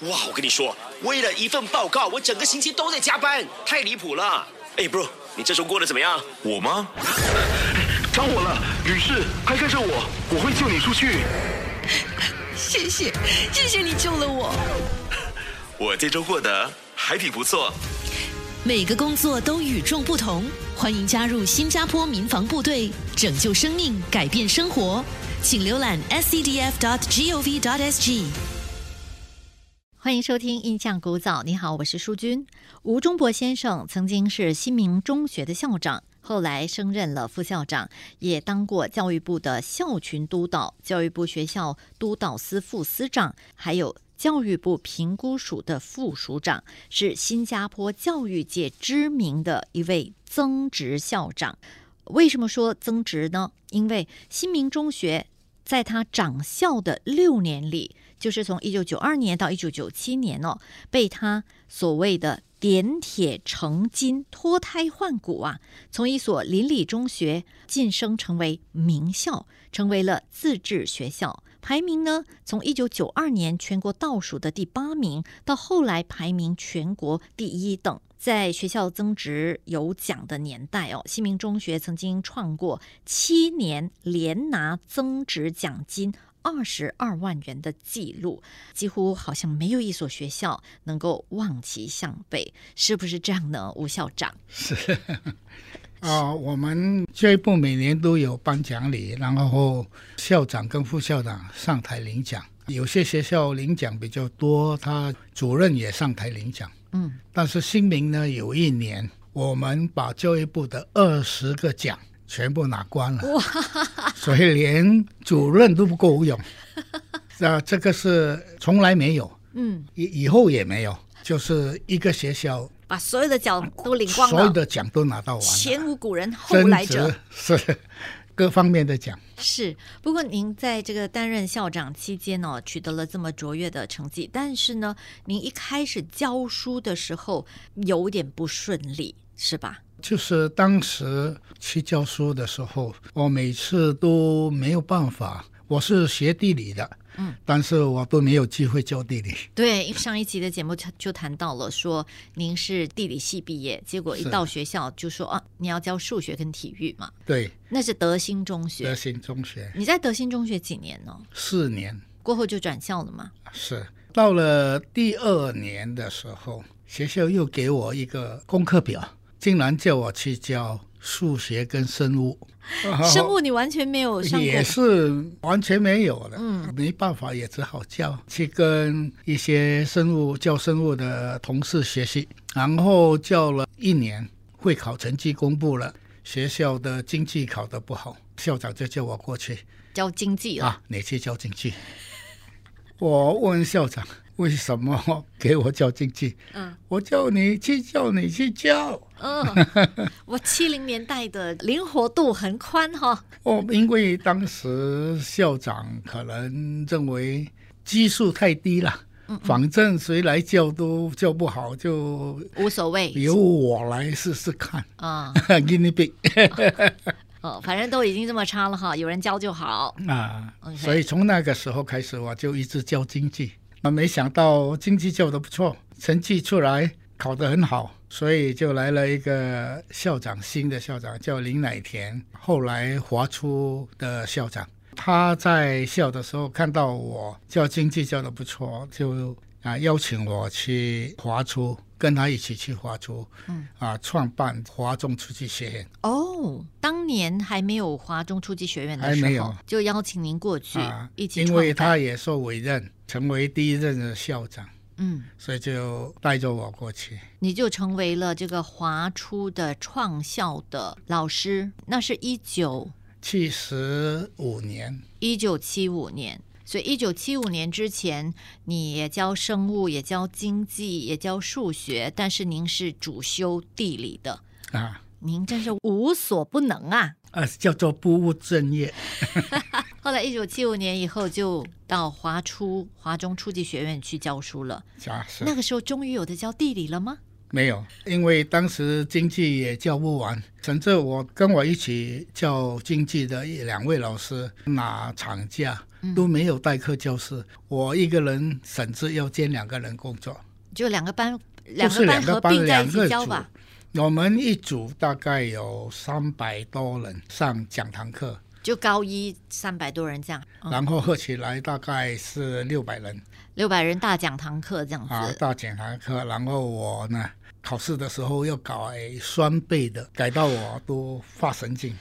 哇，我跟你说，为了一份报告，我整个星期都在加班，太离谱了。哎，bro，你这周过得怎么样？我吗？着火了，女士，快跟着我，我会救你出去。谢谢，谢谢你救了我。我这周过得还挺不错。每个工作都与众不同，欢迎加入新加坡民防部队，拯救生命，改变生活。请浏览 scdf.gov.sg。欢迎收听《印象古早》。你好，我是淑君。吴忠博先生曾经是新民中学的校长，后来升任了副校长，也当过教育部的校群督导、教育部学校督导司副司长，还有教育部评估署的副署长，是新加坡教育界知名的一位增值校长。为什么说增值呢？因为新民中学在他掌校的六年里。就是从一九九二年到一九九七年哦，被他所谓的点铁成金、脱胎换骨啊，从一所邻里中学晋升成为名校，成为了自治学校。排名呢，从一九九二年全国倒数的第八名，到后来排名全国第一等。在学校增值有奖的年代哦，新民中学曾经创过七年连拿增值奖金。二十二万元的记录，几乎好像没有一所学校能够望其项背，是不是这样呢？吴校长是 啊，我们教育部每年都有颁奖礼，然后校长跟副校长上台领奖。有些学校领奖比较多，他主任也上台领奖。嗯，但是新民呢，有一年我们把教育部的二十个奖。全部拿光了，所以连主任都不够用。啊，这个是从来没有，嗯，以以后也没有，就是一个学校把所有的奖都领光了，所有的奖都拿到完，前无古人后无来者，是各方面的奖。是，不过您在这个担任校长期间呢，取得了这么卓越的成绩，但是呢，您一开始教书的时候有点不顺利，是吧？就是当时去教书的时候，我每次都没有办法。我是学地理的，嗯，但是我都没有机会教地理。对，上一集的节目就就谈到了，说您是地理系毕业，结果一到学校就说啊，你要教数学跟体育嘛。对，那是德兴中学。德兴中学，你在德兴中学几年呢？四年。过后就转校了吗？是，到了第二年的时候，学校又给我一个功课表。竟然叫我去教数学跟生物，生物你完全没有上过，也是完全没有了，嗯，没办法，也只好教，去跟一些生物教生物的同事学习，然后教了一年，会考成绩公布了，学校的经济考得不好，校长就叫我过去教经济啊，你去教经济，我问校长。为什么给我教经济？嗯，我叫你去教，你去教。嗯，我七零年代的灵活度很宽哈。哦，因为当时校长可能认为基数太低了，反正谁来教都教不好，就无所谓，由我来试试看。啊，给你比。哦，反正都已经这么差了哈，有人教就好。啊，所以从那个时候开始，我就一直教经济。那，没想到经济教的不错，成绩出来考得很好，所以就来了一个校长，新的校长叫林乃田，后来华初的校长。他在校的时候看到我教经济教的不错，就啊邀请我去华初，跟他一起去华初，嗯啊创办华中初级学院。哦，当年还没有华中初级学院的时候，就邀请您过去一起，因为他也受委任。成为第一任的校长，嗯，所以就带着我过去，你就成为了这个华初的创校的老师。那是一九七十五年，一九七五年，所以一九七五年之前，你也教生物，也教经济，也教数学，但是您是主修地理的啊，您真是无所不能啊！呃，叫做不务正业。后来，一九七五年以后，就到华初、华中初级学院去教书了。那个时候，终于有的教地理了吗？没有，因为当时经济也教不完，甚至我跟我一起教经济的两位老师拿长假，都没有代课教师，我一个人甚至要兼两个人工作，就两个班，不两个班合并在一起教吧？。我们一组大概有三百多人上讲堂课，就高一三百多人这样，嗯然后合起来大概是六百人六百人大讲堂课这样子。啊，大讲堂课。然后我呢，考试的时候要改双倍的，改到我都发神经。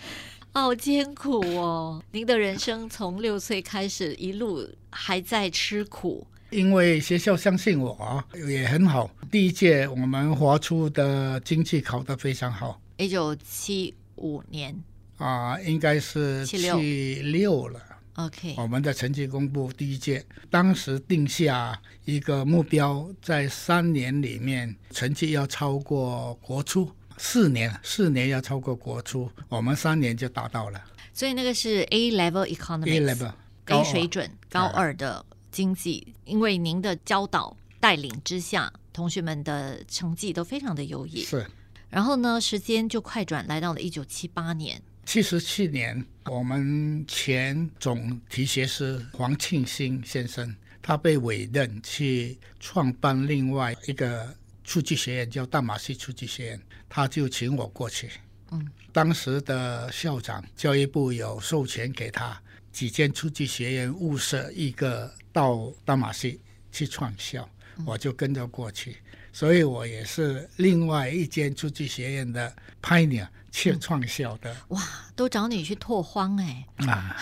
好艰苦哦！您的人生从六岁开始，一路还在吃苦。因为学校相信我啊也很好，第一届我们华出的经济考得非常好一九七五年啊，应该是七六。了。，OK，我们的成绩公布第一届，当时定下一个目标，在三年里面成绩要超过国初，四年四年要超过国初，我们三年就达到了。所以那个是 A level economics A level 高水准高二的经济，因为您的教导带领之下，同学们的成绩都非常的优异。是。然后呢，时间就快转来到了一九七八年，七十七年，我们前总提学师黄庆兴先生，他被委任去创办另外一个数据学院，叫大马锡数据学院，他就请我过去。嗯，当时的校长，教育部有授权给他几间数据学院物色一个到大马锡去创校，我就跟着过去。所以我也是另外一间数据学院的 pioneer 去创校的。哇，都找你去拓荒哎，啊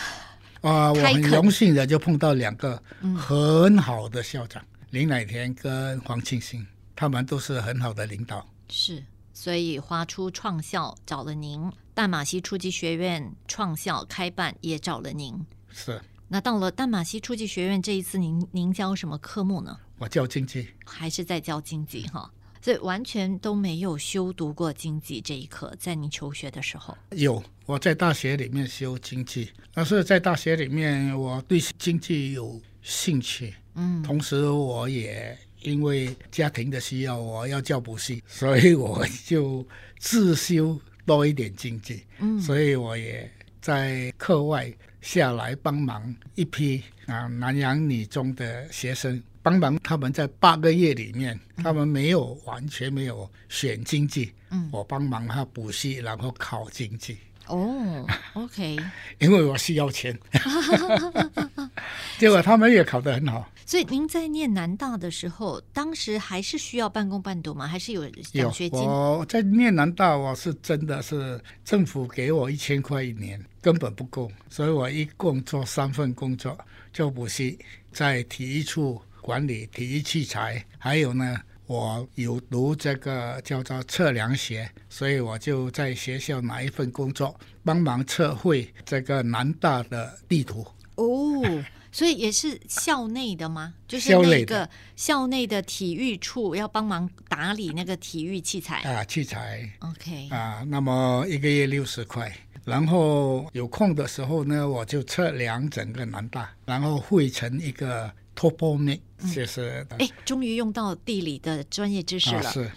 啊！我很荣幸的就碰到两个很好的校长，林乃田跟黄庆兴，他们都是很好的领导。是，所以华出创校找了您，淡马锡初级学院创校开办也找了您。是那到了淡马锡初级学院这一次您，您教什么科目呢？我教经济，还是在教经济哈？所以完全都没有修读过经济这一课，在你求学的时候。有我在大学里面修经济，但是在大学里面我对经济有兴趣，嗯，同时我也因为家庭的需要，我要教补习，所以我就自修多一点经济。嗯所以我也在课外下来帮忙一批啊南洋女中的学生，帮忙他们在八个月里面，他们没有完全没有选经济，嗯我帮忙他补习，然后考经济。哦，OK，因为我需要钱，结果他们也考得很好。所以您在念南大的时候，当时还是需要半工半读吗？还是有有奖学金？我在念南大，我是真的是政府给我一千块一年，根本不够，所以我一共做三份工作，做补习，在体育处管理体育器材，还有呢。我有读这个叫做测量学，所以我就在学校拿一份工作，帮忙测绘这个南大的地图。哦，所以也是校内的吗？就是那个校内的体育处要帮忙打理那个体育器材。啊，器材 OK，啊，那么一个月六十块。然后有空的时候呢，我就测量整个南大，然后绘成一个 topomic，、就是哎，终于用到地理的专业知识了。啊是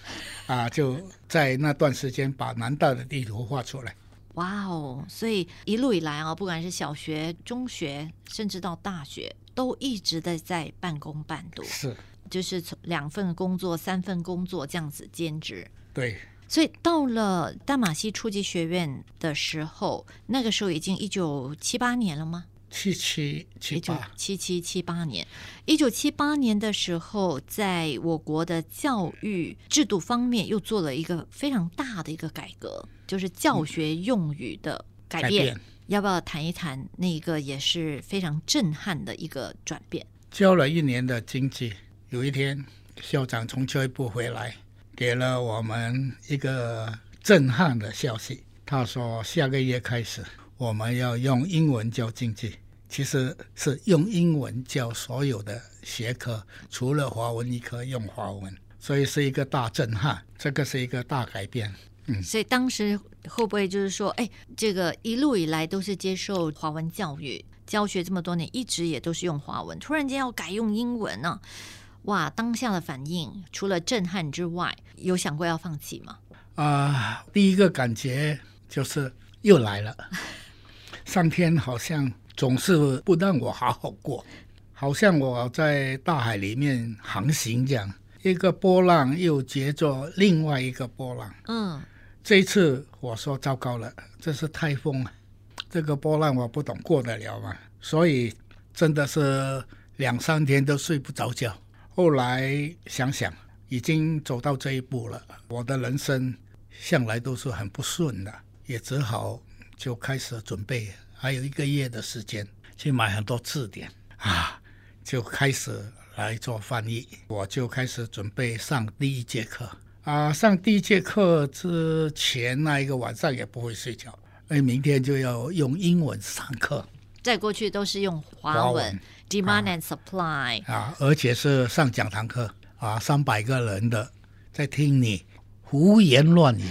啊，就在那段时间把南大的地图画出来。哇哦！所以一路以来啊，不管是小学、中学，甚至到大学，都一直的在半工半读，是就是从两份工作、三份工作这样子兼职。对，所以到了大马锡初级学院的时候，那个时候已经一九七八年了吗？七七七九八七七七八年，一九七八年的时候，在我国的教育制度方面又做了一个非常大的一个改革，就是教学用语的改变。改变要不要谈一谈那个也是非常震撼的一个转变？教了一年的经济，有一天校长从教育部回来，给了我们一个震撼的消息。他说，下个月开始我们要用英文教经济，其实是用英文教所有的学科，除了华文一科用华文，所以是一个大震撼，这个是一个大改变。嗯。所以当时会不会就是说，哎，这个一路以来都是接受华文教育，教学这么多年，一直也都是用华文，突然间要改用英文呢、哇，当下的反应除了震撼之外，有想过要放弃吗？啊、第一个感觉就是又来了，上天好像总是不让我好好过，好像我在大海里面航行这样，一个波浪又接着另外一个波浪。嗯，这一次我说糟糕了，这是台风啊，这个波浪我不懂过得了吗？所以真的是两三天都睡不着觉。后来想想，已经走到这一步了，我的人生向来都是很不顺的，也只好就开始准备，还有一个月的时间去买很多字典啊，就开始来做翻译。我就开始准备上第一节课。啊，上第一节课之前那一个晚上也不会睡觉，因为明天就要用英文上课。在过去都是用华文 demand and supply，啊，而且是上讲堂课。啊，三百个人的在听你胡言乱语，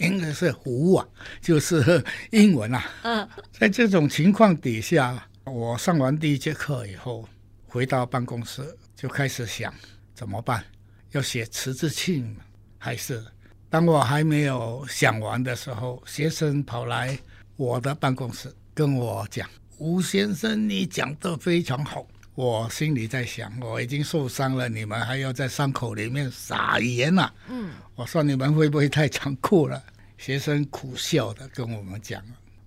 应该是胡啊，就是英文啊。嗯，在这种情况底下，我上完第一节课以后，回到办公室就开始想怎么办，要写辞职信吗还是？当我还没有想完的时候，学生跑来我的办公室跟我讲：“吴先生，你讲的非常好。”我心里在想，我已经受伤了，你们还要在伤口里面撒盐呐、嗯，我说你们会不会太残酷了？学生苦笑的跟我们讲：“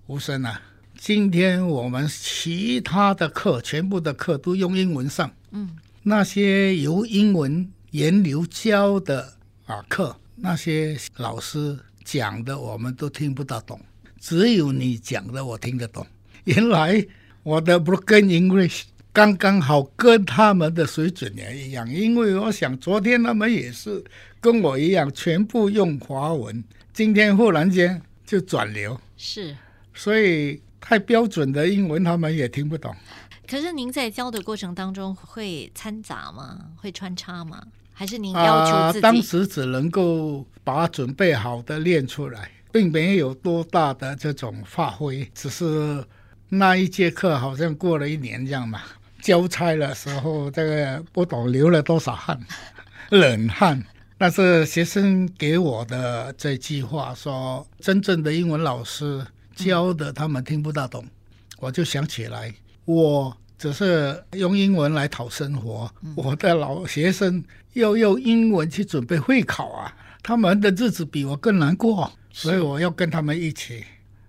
吴生啊，今天我们其他的课全部的课都用英文上，嗯，那些由英文源流教的啊课，那些老师讲的我们都听不大懂，只有你讲的我听得懂。原来我的 broken English 刚刚好跟他们的水准也一样，因为我想昨天他们也是跟我一样，全部用华文，今天忽然间就转流，是。所以太标准的英文他们也听不懂。可是您在教的过程当中会掺杂吗？会穿插吗？还是您要求自己？啊当时只能够把准备好的练出来，并没有多大的这种发挥，只是那一节课好像过了一年这样嘛。交差的时候，这个不懂流了多少汗，冷汗。但是学生给我的这句话说，真正的英文老师教的他们听不大懂，我就想起来，我只是用英文来讨生活，我的老学生要用英文去准备会考啊，他们的日子比我更难过，所以我要跟他们一起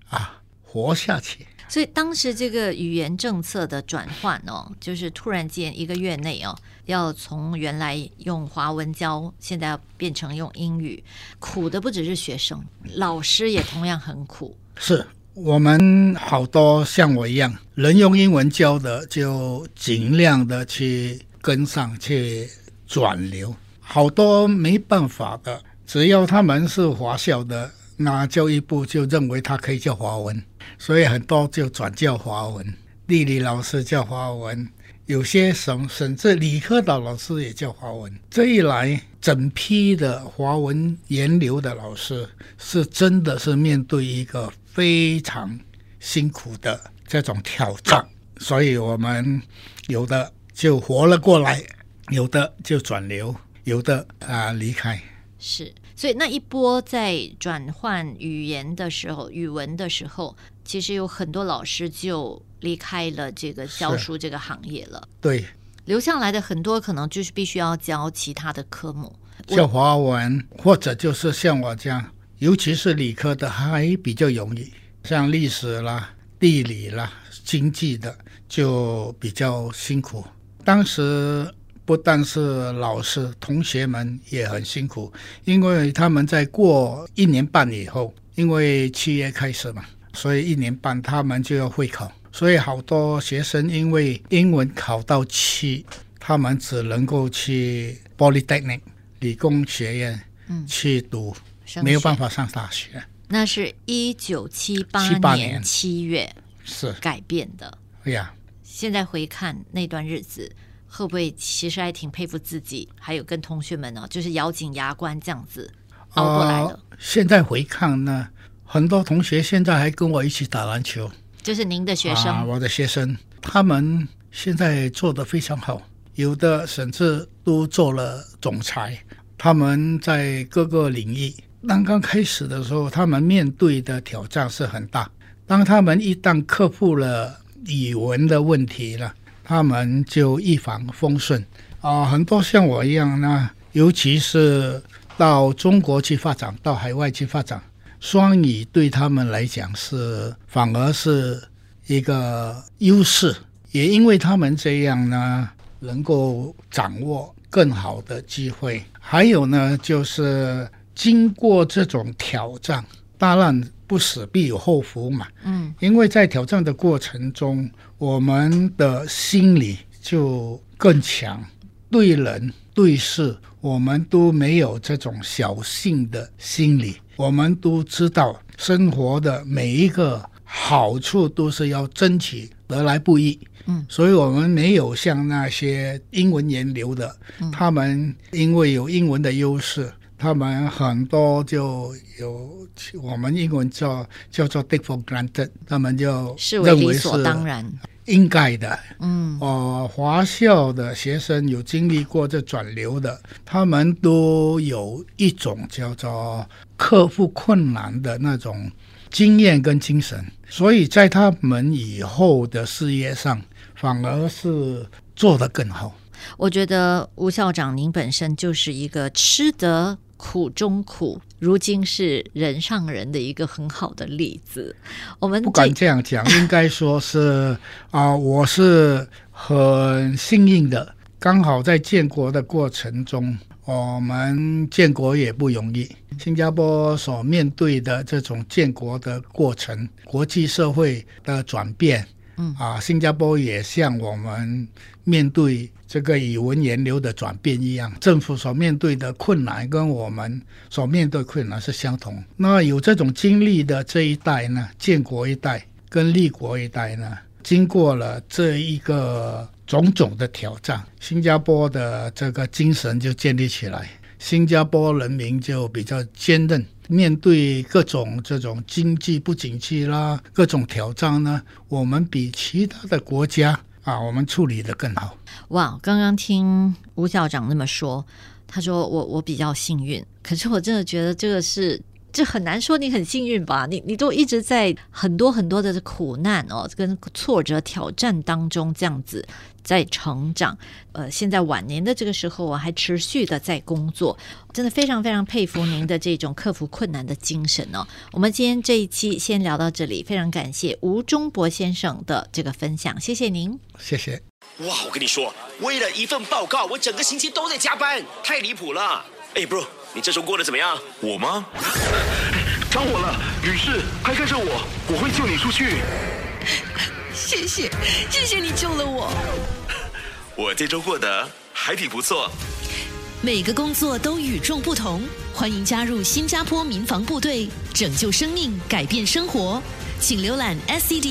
啊活下去。所以当时这个语言政策的转换哦，就是突然间一个月内哦，要从原来用华文教，现在要变成用英语，苦的不只是学生，老师也同样很苦。是我们好多像我一样，能用英文教的，就尽量的去跟上去转流。好多没办法的，只要他们是华校的，那教育部就认为他可以叫华文，所以很多就转教华文。地理老师教华文，有些省甚至理科的老师也教华文。这一来，整批的华文研流的老师是真的是面对一个非常辛苦的这种挑战，所以我们有的就活了过来，有的就转流，有的啊、离开。是，所以那一波在转换语言的时候，语文的时候，其实有很多老师就离开了这个教书这个行业了。对，留下来的很多可能就是必须要教其他的科目。教华文或者就是像我这样，尤其是理科的还比较容易，像历史啦、地理啦、经济的就比较辛苦。当时不但是老师，同学们也很辛苦，因为他们在过一年半以后，因为七月开始嘛，所以一年半他们就要会考，所以好多学生因为英文考到七，他们只能够去 Polytechnic 理工学院嗯。去读，升没有办法上大学。那是一九七八78年年。七月是，改变的。哎呀，现在回看那段日子，会不会其实还挺佩服自己，还有跟同学们呢，就是咬紧牙关这样子熬过来的。呃现在回看呢，很多同学现在还跟我一起打篮球。就是您的学生，啊，我的学生，他们现在做得非常好，有的甚至都做了总裁。他们在各个领域，刚刚开始的时候，他们面对的挑战是很大。当他们一旦克服了语文的问题了，他们就一帆风顺啊。很多像我一样呢，尤其是到中国去发展，到海外去发展，双语对他们来讲是反而是一个优势。也因为他们这样呢，能够掌握更好的机会。还有呢，就是经过这种挑战，当然不死必有后福嘛。嗯，因为在挑战的过程中，我们的心理就更强，对人对事，我们都没有这种侥幸的心理。我们都知道，生活的每一个好处都是要争取，得来不易。嗯，所以我们没有像那些英文研流的，他们因为有英文的优势，他们很多就有我们英文叫叫做 take for granted，他们就认为是当然应该的。嗯，哦，华校的学生有经历过这转流的，他们都有一种叫做克服困难的那种经验跟精神，所以在他们以后的事业上。反而是做得更好。我觉得吴校长您本身就是一个吃得苦中苦，如今是人上人的一个很好的例子。我们不敢这样讲，应该说是啊，我是很幸运的，刚好在建国的过程中，我们建国也不容易。新加坡所面对的这种建国的过程，国际社会的转变。嗯啊，新加坡也像我们面对这个语文源流的转变一样，政府所面对的困难跟我们所面对困难是相同。那有这种经历的这一代呢，建国一代跟立国一代呢，经过了这一个种种的挑战，新加坡的这个精神就建立起来，新加坡人民就比较坚韧。面对各种这种经济不景气啦，各种挑战呢，我们比其他的国家啊，我们处理的更好。哇，刚刚听吴校长那么说，他说我我比较幸运，可是我真的觉得这个是。这很难说，你很幸运吧？你你都一直在很多很多的苦难哦，跟挫折挑战当中这样子在成长。呃，现在晚年的这个时候，我还持续的在工作，真的非常非常佩服您的这种克服困难的精神哦。我们今天这一期先聊到这里，非常感谢吴忠博先生的这个分享，谢谢您，谢谢。哇，我跟你说，为了一份报告，我整个星期都在加班，太离谱了。哎，bro。你这周过得怎么样？我吗？着火了，女士，快跟着我，我会救你出去。谢谢，谢谢你救了我。我这周过得还挺不错。每个工作都与众不同，欢迎加入新加坡民防部队，拯救生命，改变生活。请浏览 scdf.gov.sg。